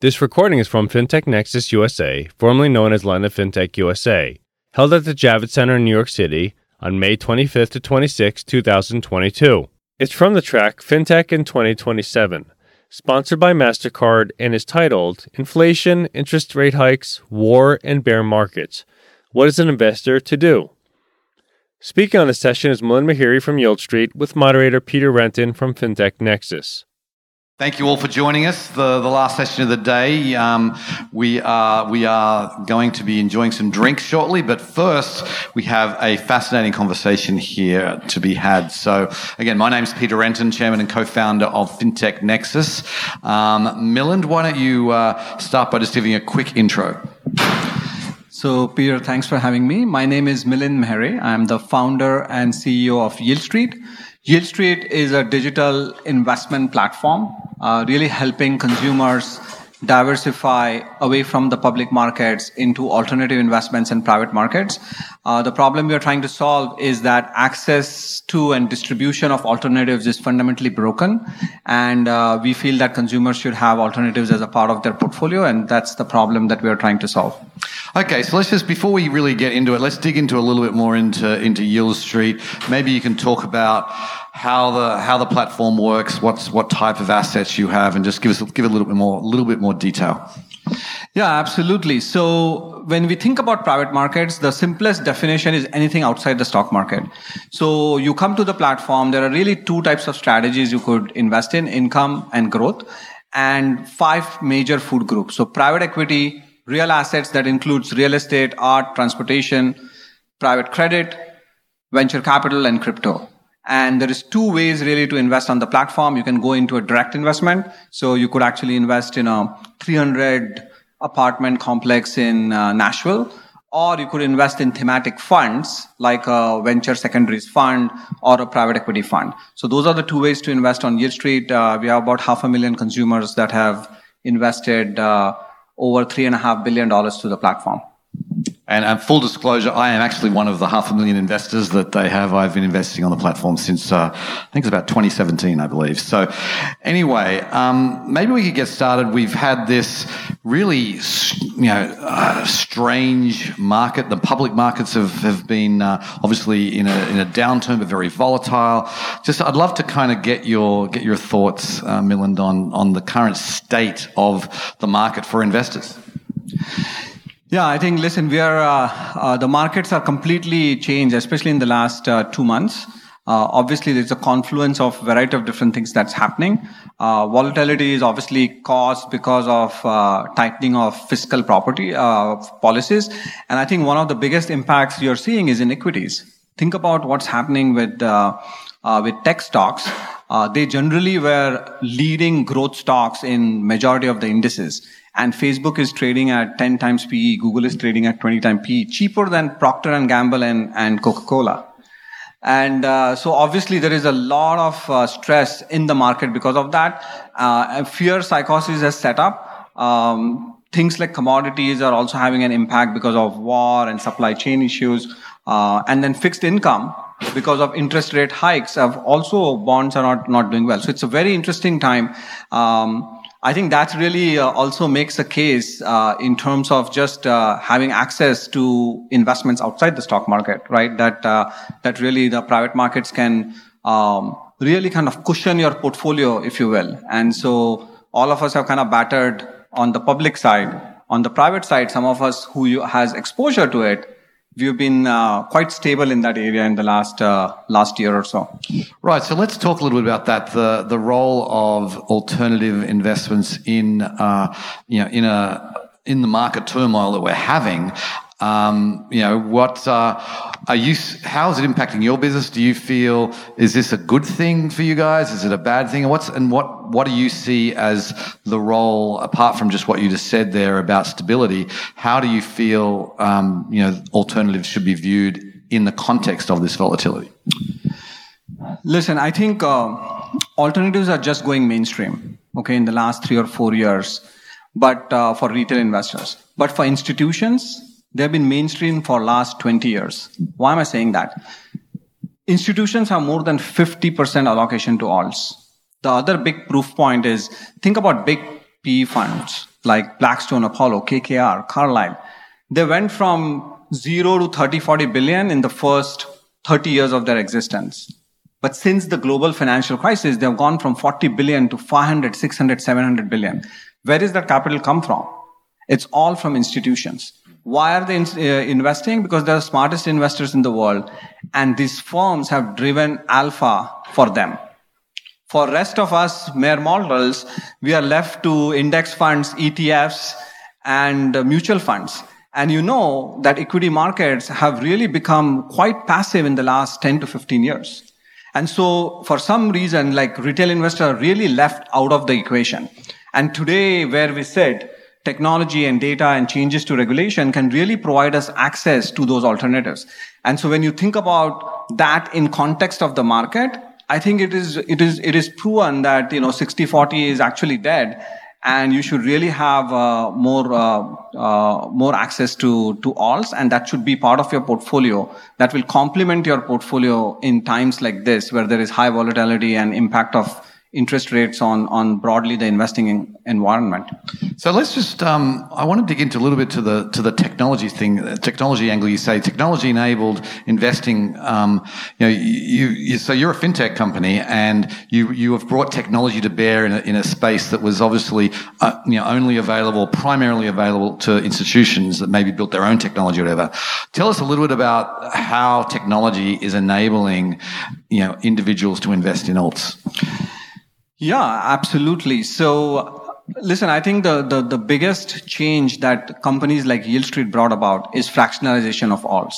This recording is from FinTech Nexus USA, formerly known as LendIt FinTech USA, held at the Javits Center in New York City on May 25th to 26, 2022. It's from the track FinTech in 2027, sponsored by MasterCard, and is titled Inflation, Interest Rate Hikes, War, and Bear Markets. What is an investor to do? Speaking on the session is Milind Mehere from Yieldstreet with moderator Peter Renton from FinTech Nexus. Thank you all for joining us. The, the last session of the day. Um, we are we are going to be enjoying some drinks shortly, but first we have a fascinating conversation here to be had. So again, my name is Peter Renton, chairman and co-founder of FinTech Nexus. Um, Milind, why don't you uh, start by just giving a quick intro? So, Peter, thanks for having me. My name is Milind Mehere. I'm the founder and CEO of Yieldstreet. Yieldstreet is a digital investment platform, uh, really helping consumers diversify away from the public markets into alternative investments and private markets. Uh, the problem we are trying to solve is that access to and distribution of alternatives is fundamentally broken. And uh, we feel that consumers should have alternatives as a part of their portfolio. And that's the problem that we are trying to solve. Okay, so let's just, before we really get into it, let's dig into a little bit more into, into Yieldstreet. Maybe you can talk about how the how the platform works, what's what type of assets you have, and just give us give a little bit more a little bit more detail. Yeah, absolutely. So when we think about private markets, the simplest definition is anything outside the stock market. So you come to the platform, there are really two types of strategies you could invest in, income and growth, and five major food groups. So private equity, real assets that includes real estate, art, transportation, private credit, venture capital, and crypto. And there is two ways really to invest on the platform. You can go into a direct investment. So you could actually invest in a 300 apartment complex in uh, Nashville, or you could invest in thematic funds like a venture secondaries fund or a private equity fund. So those are the two ways to invest on Yieldstreet. Uh, we have about half a million consumers that have invested uh, over three and a half billion dollars to the platform. And full disclosure, I am actually one of the half a million investors that they have. I've been investing on the platform since uh, I think it's about 2017, I believe. So, anyway, um, maybe we could get started. We've had this really, you know, uh, strange market. The public markets have have been uh, obviously in a in a downturn, but very volatile. Just, I'd love to kind of get your get your thoughts, uh, Milind, on on the current state of the market for investors. Yeah, I think, listen, we are, uh, uh, the markets are completely changed, especially in the last uh, two months. Uh, obviously, there's a confluence of variety of different things that's happening. Uh, volatility is obviously caused because of uh, tightening of fiscal property policies. And I think one of the biggest impacts you're seeing is in equities. Think about what's happening with, with tech stocks. they generally were leading growth stocks in majority of the indices and Facebook is trading at 10 times PE, Google is trading at 20 times PE, cheaper than Procter and Gamble and, and Coca-Cola. And uh, so obviously there is a lot of uh, stress in the market because of that. Uh, fear psychosis has set up. Um, things like commodities are also having an impact because of war and supply chain issues. Uh, and then fixed income because of interest rate hikes have also bonds are not, not doing well. So it's a very interesting time. Um, I think that really uh, also makes a case uh, in terms of just uh, having access to investments outside the stock market, right? That uh, that really the private markets can um, really kind of cushion your portfolio, if you will. And so all of us have kind of battered on the public side. On the private side, some of us who has exposure to it we've been uh, quite stable in that area in the last uh, last year or so. Right. So let's talk a little bit about that. The the role of alternative investments in uh, you know in a in the market turmoil that we're having. Um, you know, what uh, are you? How is it impacting your business? Do you feel is this a good thing for you guys? Is it a bad thing? And what's and what what do you see as the role apart from just what you just said there about stability? How do you feel um, you know alternatives should be viewed in the context of this volatility? Listen, I think uh, alternatives are just going mainstream. Okay, in the last three or four years, but uh, for retail investors, but for institutions They've been mainstream for last 20 years. Why am I saying that? Institutions have more than 50% allocation to alts. The other big proof point is think about big PE funds. like Blackstone, Apollo, KKR, Carlyle, they went from zero to 30, 40 billion in the first 30 years of their existence. But since the global financial crisis, they have gone from 40 billion to 500, 600, 700 billion. Where does that capital come from? It's all from institutions. Why are they in, uh, investing? Because they're the smartest investors in the world. And these firms have driven alpha for them. For rest of us mere mortals, we are left to index funds, ETFs, and uh, mutual funds. And you know that equity markets have really become quite passive in the last 10 to 15 years. And so for some reason, like retail investors are really left out of the equation. And today where we sit, technology and data and changes to regulation can really provide us access to those alternatives. And so when you think about that in context of the market, I think it is, it is, it is proven that, you know, 60-40 is actually dead and you should really have uh, more uh, uh, more access to to alts and that should be part of your portfolio that will complement your portfolio in times like this where there is high volatility and impact of interest rates on on broadly the investing environment. So let's just um, I want to dig into a little bit to the to the technology thing, the technology angle. You say technology enabled investing. Um, you know, you, you, so you're a fintech company, and you you have brought technology to bear in a, in a space that was obviously uh, you know only available, primarily available to institutions that maybe built their own technology or whatever. Tell us a little bit about how technology is enabling you know individuals to invest in alts. Yeah, absolutely. So, listen, I think the, the, the biggest change that companies like Yieldstreet brought about is fractionalization of alts.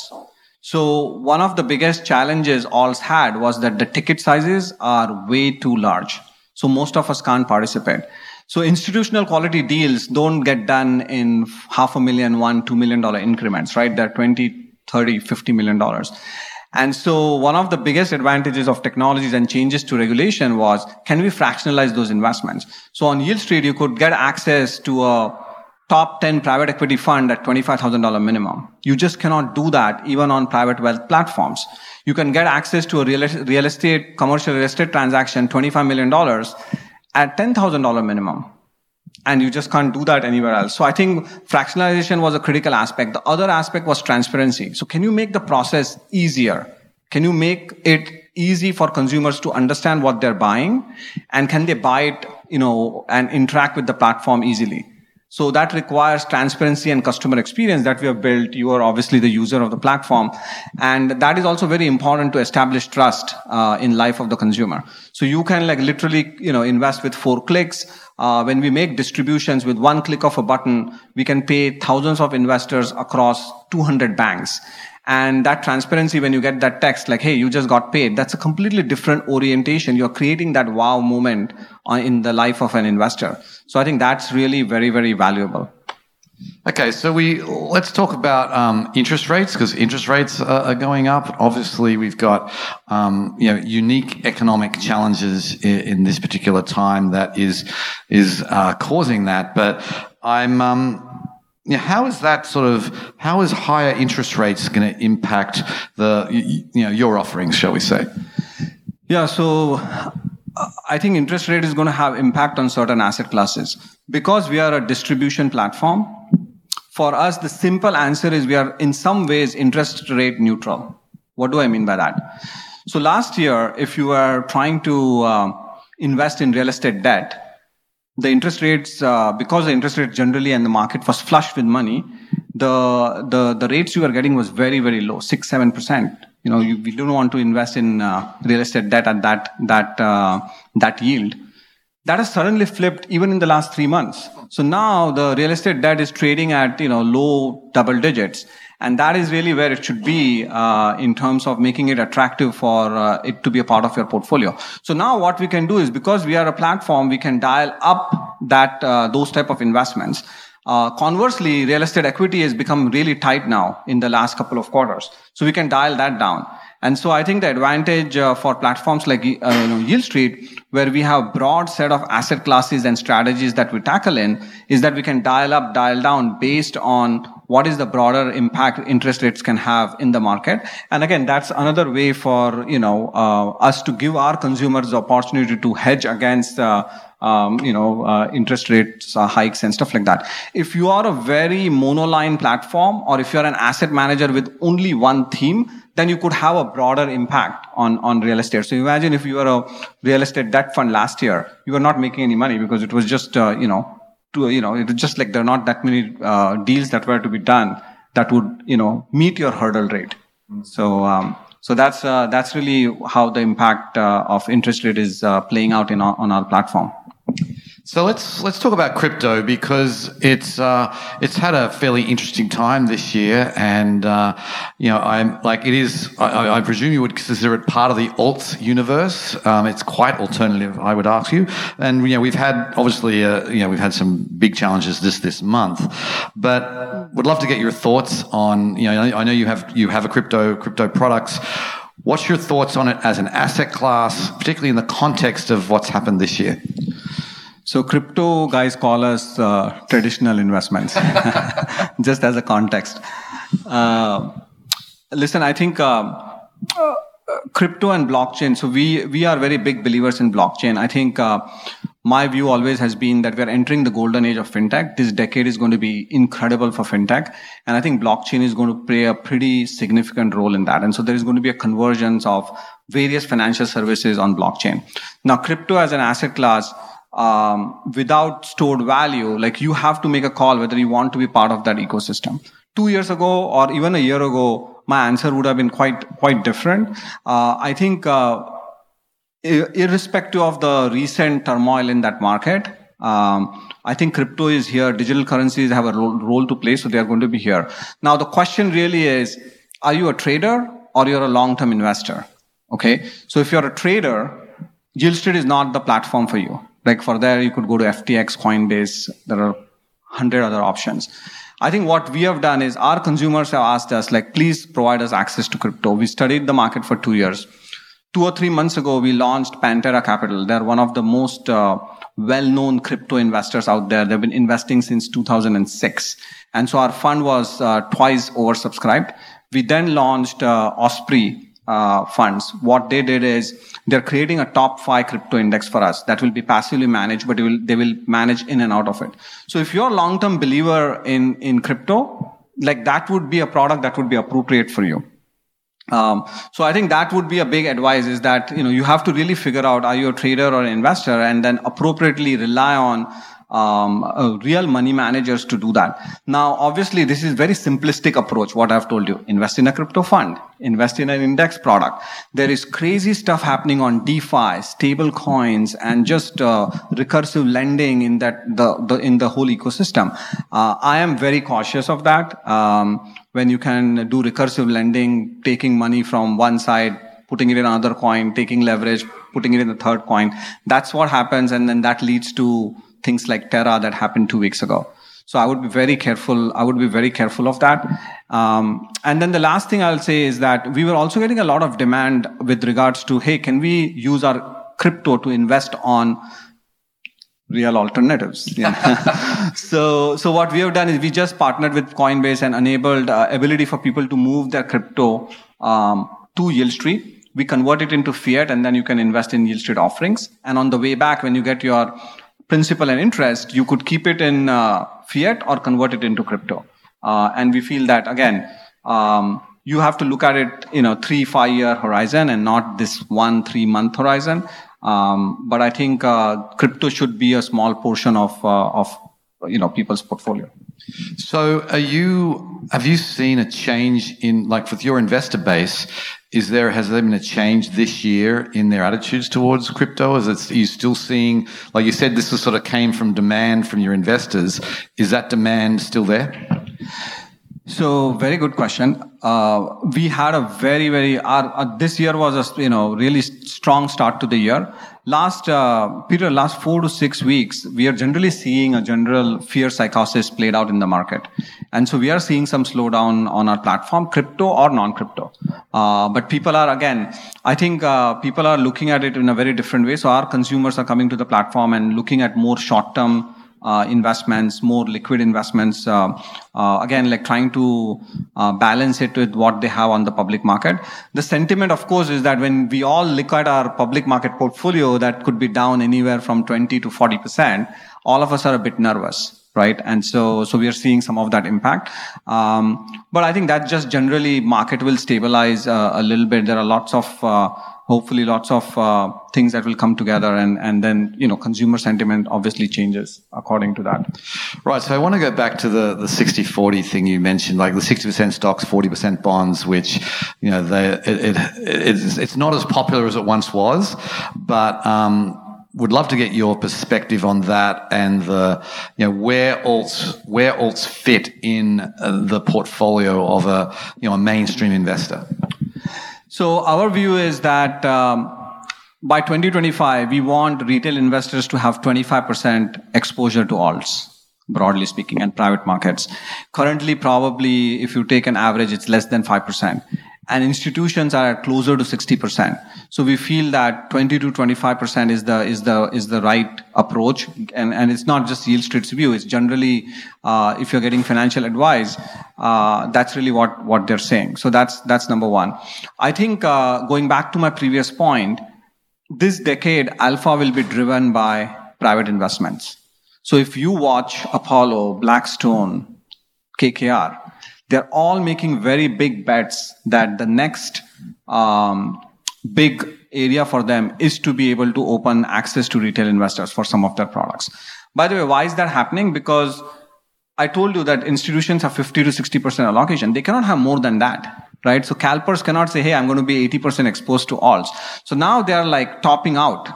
So, one of the biggest challenges alts had was that the ticket sizes are way too large. So, most of us can't participate. So, institutional quality deals don't get done in half a million, one, two million dollar increments, right? They're 20, 30, 50 million dollars. And so one of the biggest advantages of technologies and changes to regulation was, can we fractionalize those investments? So on Yieldstreet, you could get access to a top 10 private equity fund at $25,000 minimum. You just cannot do that even on private wealth platforms. You can get access to a real, real estate, commercial real estate transaction, $25 million at $10,000 minimum and you just can't do that anywhere else. So I think fractionalization was a critical aspect. The other aspect was transparency. So can you make the process easier? Can you make it easy for consumers to understand what they're buying? And can they buy it, you know, and interact with the platform easily? So that requires transparency and customer experience that we have built. You are obviously the user of the platform. And that is also very important to establish trust uh, in life of the consumer. So you can like literally, you know, invest with four clicks. Uh, when we make distributions with one click of a button, we can pay thousands of investors across 200 banks. And that transparency, when you get that text like, hey, you just got paid, that's a completely different orientation. You're creating that wow moment in the life of an investor. So I think that's really very, very valuable. Okay, so we let's talk about um, interest rates because interest rates are, are, going up. Obviously, we've got um, you know unique economic challenges in, in, this particular time that is is uh, causing that. But I'm um, yeah, how is that sort of how is higher interest rates going to impact the you know your offerings, shall we say? Yeah, so I think interest rate is going to have impact on certain asset classes because we are a distribution platform. For us, the simple answer is we are in some ways interest rate neutral. What do I mean by that? So last year, if you were trying to uh, invest in real estate debt, the interest rates, uh, because the interest rate generally and the market was flush with money, the, the, the rates you were getting was very, very low, six, seven percent. You know, you, we don't want to invest in uh, real estate debt at that, that, uh, that yield. That has suddenly flipped even in the last three months. So now the real estate debt is trading at, you know, low double digits. And that is really where it should be uh, in terms of making it attractive for uh, it to be a part of your portfolio. So now what we can do is because we are a platform, we can dial up that uh, those type of investments. Uh, conversely, real estate equity has become really tight now in the last couple of quarters. So we can dial that down. And so I think the advantage uh, for platforms like uh, you know, Yieldstreet, where we have broad set of asset classes and strategies that we tackle in, is that we can dial up, dial down based on what is the broader impact interest rates can have in the market. And again, that's another way for, you know, uh, us to give our consumers the opportunity to hedge against uh, um, you know, uh, interest rates uh, hikes and stuff like that. If you are a very monoline platform or if you're an asset manager with only one theme, then you could have a broader impact on, on real estate. So imagine if you were a real estate debt fund last year, you were not making any money because it was just, uh, you know, to, you know, it was just like there are not that many uh, deals that were to be done that would, you know, meet your hurdle rate. So, um, so that's uh, that's really how the impact uh, of interest rate is playing out in our, on our platform. So let's let's talk about crypto because it's uh, it's had a fairly interesting time this year, and uh, you know I'm like it is. I, I, presume you would consider it part of the alts universe. Um, it's quite alternative, I would ask you. And you know we've had obviously uh, you know we've had some big challenges this this month, but would love to get your thoughts on you know I know you have you have a crypto crypto products. What's your thoughts on it as an asset class, particularly in the context of what's happened this year? So crypto guys call us uh, traditional investments, just as a context. Uh, listen, I think uh, uh, crypto and blockchain. So we we are very big believers in blockchain. I think uh, my view always has been that we are entering the golden age of fintech. This decade is going to be incredible for fintech, and I think blockchain is going to play a pretty significant role in that. And so there is going to be a convergence of various financial services on blockchain. Now, crypto as an asset class um, without stored value, like you have to make a call whether you want to be part of that ecosystem. Two years ago or even a year ago, my answer would have been quite quite different. Uh, I think, uh, irrespective of the recent turmoil in that market, um, I think crypto is here. Digital currencies have a role, role to play, so they are going to be here. Now, the question really is: Are you a trader or you're a long-term investor? Okay, so if you're a trader, Yieldstreet is not the platform for you like for there, you could go to FTX, Coinbase. There are hundred other options. I think what we have done is our consumers have asked us, like, please provide us access to crypto. We studied the market for two years. Two or three months ago, we launched Pantera Capital. They're one of the most uh, well-known crypto investors out there. They've been investing since 2006. And so our fund was uh, twice oversubscribed. We then launched uh, Osprey, uh, funds. What they did is they're creating a top five crypto index for us that will be passively managed, but will, they will manage in and out of it. So if you're a long-term believer in, in crypto, like that would be a product that would be appropriate for you. Um, so I think that would be a big advice is that, you know, you have to really figure out, are you a trader or an investor? And then appropriately rely on um, uh, real money managers to do that. Now, obviously, this is very simplistic approach. What I've told you: invest in a crypto fund, invest in an index product. There is crazy stuff happening on DeFi, stable coins, and just uh, recursive lending in that the, the in the whole ecosystem. Uh, I am very cautious of that. Um, when you can do recursive lending, taking money from one side, putting it in another coin, taking leverage, putting it in the third coin. That's what happens, and then that leads to things like Terra that happened two weeks ago. So I would be very careful. I would be very careful of that. Um, and then the last thing I'll say is that we were also getting a lot of demand with regards to, hey, can we use our crypto to invest on real alternatives? Yeah. so, so what we have done is we just partnered with Coinbase and enabled uh, ability for people to move their crypto um, to Yieldstreet. We convert it into fiat, and then you can invest in Yieldstreet offerings. And on the way back, when you get your principal and interest, you could keep it in uh, fiat or convert it into crypto. Uh, and we feel that again, um, you have to look at it you know, three, five year horizon and not this one, three month horizon. Um, but I think uh, crypto should be a small portion of uh, of you know people's portfolio. So, are you have you seen a change in like with your investor base? Is there has there been a change this year in their attitudes towards crypto? Is it are you still seeing like you said this was sort of came from demand from your investors? Is that demand still there? So very good question. Uh, we had a very very uh, this year was a you know really strong start to the year last uh, Peter, last four to six weeks, we are generally seeing a general fear psychosis played out in the market, and so we are seeing some slowdown on our platform, crypto or non-crypto. Uh, but people are again, I think uh, people are looking at it in a very different way. So our consumers are coming to the platform and looking at more short-term uh, investments, more liquid investments. Uh, uh, again, like trying to uh, balance it with what they have on the public market. The sentiment, of course, is that when we all look at our public market portfolio, that could be down anywhere from 20 to 40 percent. All of us are a bit nervous right? And so, so we are seeing some of that impact. Um, but I think that just generally market will stabilize uh, a little bit. There are lots of uh, hopefully lots of uh, things that will come together and, and then you know consumer sentiment obviously changes according to that right so i want to go back to the, the 60-40 thing you mentioned like the 60% stocks 40% bonds which you know they, it, it, it's, it's not as popular as it once was but um, would love to get your perspective on that and the you know where alts where alts fit in uh, the portfolio of a you know a mainstream investor. So our view is that um, by 2025 we want retail investors to have 25% exposure to alts broadly speaking and private markets currently probably if you take an average it's less than 5% and institutions are closer to 60%. So we feel that 20 to 25% is the, is the, is the right approach. And, and it's not just Yieldstreet's view. It's generally, uh, if you're getting financial advice, uh, that's really what, what they're saying. So that's, that's number one. I think, uh, going back to my previous point, this decade, alpha will be driven by private investments. So if you watch Apollo, Blackstone, KKR, they're all making very big bets that the next um, big area for them is to be able to open access to retail investors for some of their products. By the way, why is that happening? Because I told you that institutions have 50 to 60% allocation. They cannot have more than that, right? So CalPERS cannot say, hey, I'm going to be 80% exposed to alts. So now they're like topping out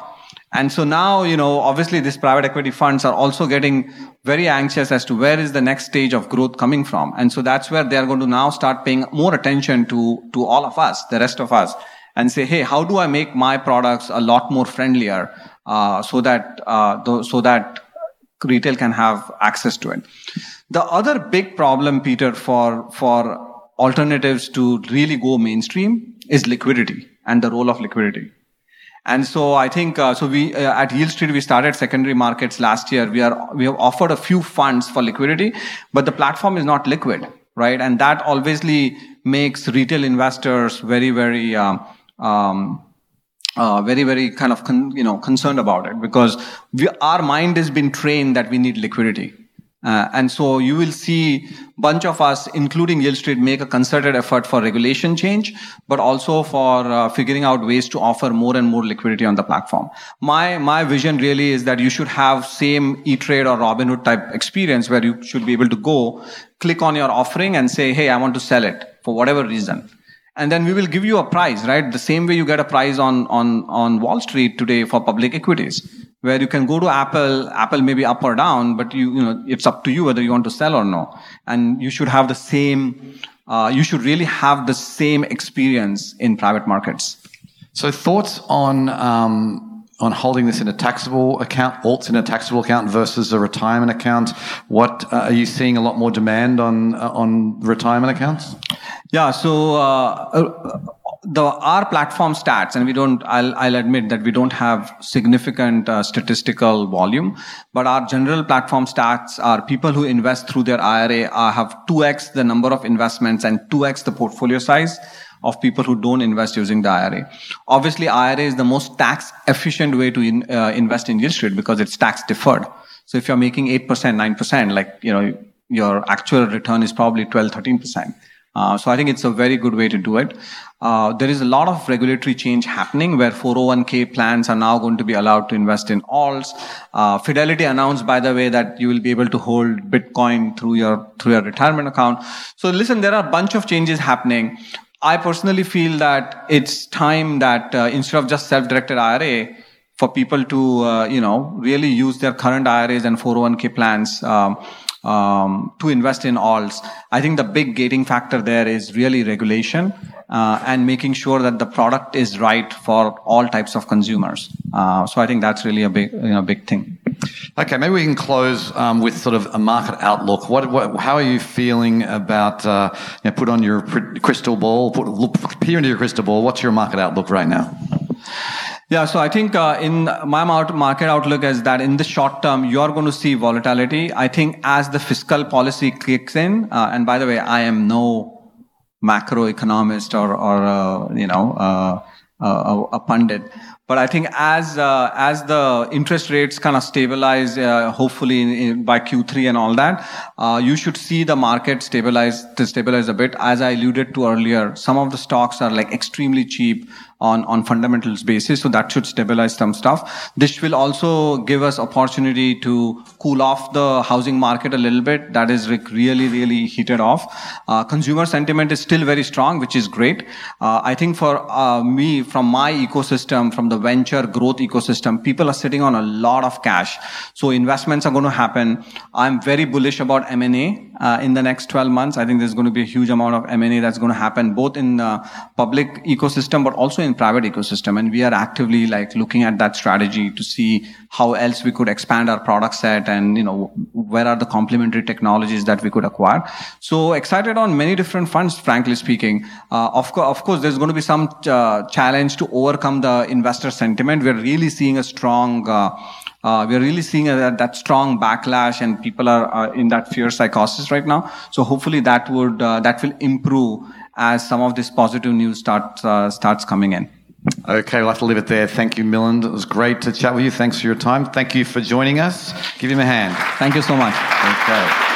and so now, you know, obviously these private equity funds are also getting very anxious as to where is the next stage of growth coming from. And so that's where they are going to now start paying more attention to, to all of us, the rest of us, and say, hey, how do I make my products a lot more friendlier, uh, so that, uh, th- so that retail can have access to it. The other big problem, Peter, for, for alternatives to really go mainstream is liquidity and the role of liquidity. And so I think, uh, so we, uh, at Yieldstreet, we started secondary markets last year. We are, we have offered a few funds for liquidity, but the platform is not liquid, right? And that obviously makes retail investors very, very, um, um, uh, very, very kind of, con- you know, concerned about it because we, our mind has been trained that we need liquidity. Uh, and so you will see bunch of us, including Yieldstreet, make a concerted effort for regulation change, but also for uh, figuring out ways to offer more and more liquidity on the platform. My my vision really is that you should have same E-Trade or Robinhood type experience where you should be able to go, click on your offering, and say, "Hey, I want to sell it for whatever reason." And then we will give you a price, right? The same way you get a price on, on, on Wall Street today for public equities where you can go to Apple, Apple may be up or down, but you, you know, it's up to you whether you want to sell or no. And you should have the same, uh, you should really have the same experience in private markets. So thoughts on, um, on holding this in a taxable account, alts in a taxable account versus a retirement account. What uh, are you seeing a lot more demand on uh, on retirement accounts? Yeah, so uh, the our platform stats, and we don't. I'll, I'll admit that we don't have significant uh, statistical volume, but our general platform stats are people who invest through their IRA uh, have two x the number of investments and two x the portfolio size of people who don't invest using the IRA. Obviously, IRA is the most tax efficient way to in, uh, invest in Yieldstreet because it's tax deferred. So if you're making 8%, 9%, like, you know, your actual return is probably 12, 13%. Uh, so I think it's a very good way to do it. Uh, there is a lot of regulatory change happening where 401k plans are now going to be allowed to invest in alts. Uh, Fidelity announced, by the way, that you will be able to hold Bitcoin through your through your retirement account. So listen, there are a bunch of changes happening. I personally feel that it's time that uh, instead of just self-directed IRA, for people to uh, you know really use their current IRAs and 401k plans. Um, um, to invest in alts. I think the big gating factor there is really regulation uh, and making sure that the product is right for all types of consumers. Uh, so I think that's really a big, you know, big thing. Okay, maybe we can close um, with sort of a market outlook. What, what how are you feeling about? Uh, you know, put on your crystal ball, put look, peer into your crystal ball. What's your market outlook right now? Yeah, so I think uh, in my market outlook is that in the short term, you're going to see volatility. I think as the fiscal policy kicks in, uh, and by the way, I am no macroeconomist or, or uh, you know, uh, uh, a pundit. But I think as uh, as the interest rates kind of stabilize, uh, hopefully in, in, by Q3 and all that, uh, you should see the market stabilize to stabilize a bit. As I alluded to earlier, some of the stocks are like extremely cheap on, on fundamentals basis. So that should stabilize some stuff. This will also give us opportunity to cool off the housing market a little bit. That is really, really heated off. Uh, consumer sentiment is still very strong, which is great. Uh, I think for uh, me, from my ecosystem, from the venture growth ecosystem, people are sitting on a lot of cash. So investments are going to happen. I'm very bullish about M&A in the next 12 months. I think there's going to be a huge amount of M&A that's going to happen both in the public ecosystem, but also in private ecosystem. And we are actively like looking at that strategy to see how else we could expand our product set and, you know, where are the complementary technologies that we could acquire. So excited on many different fronts, frankly speaking. Uh, of, of course, there's going to be some uh, challenge to overcome the investor sentiment. We're really seeing a strong, uh, we're really seeing a, that strong backlash and people are, are, in that fear psychosis right now. So hopefully that would, uh, that will improve as some of this positive news starts uh, starts coming in. Okay, we'll have to leave it there. Thank you, Milind. It was great to chat with you. Thanks for your time. Thank you for joining us. Give him a hand. Thank you so much. Okay.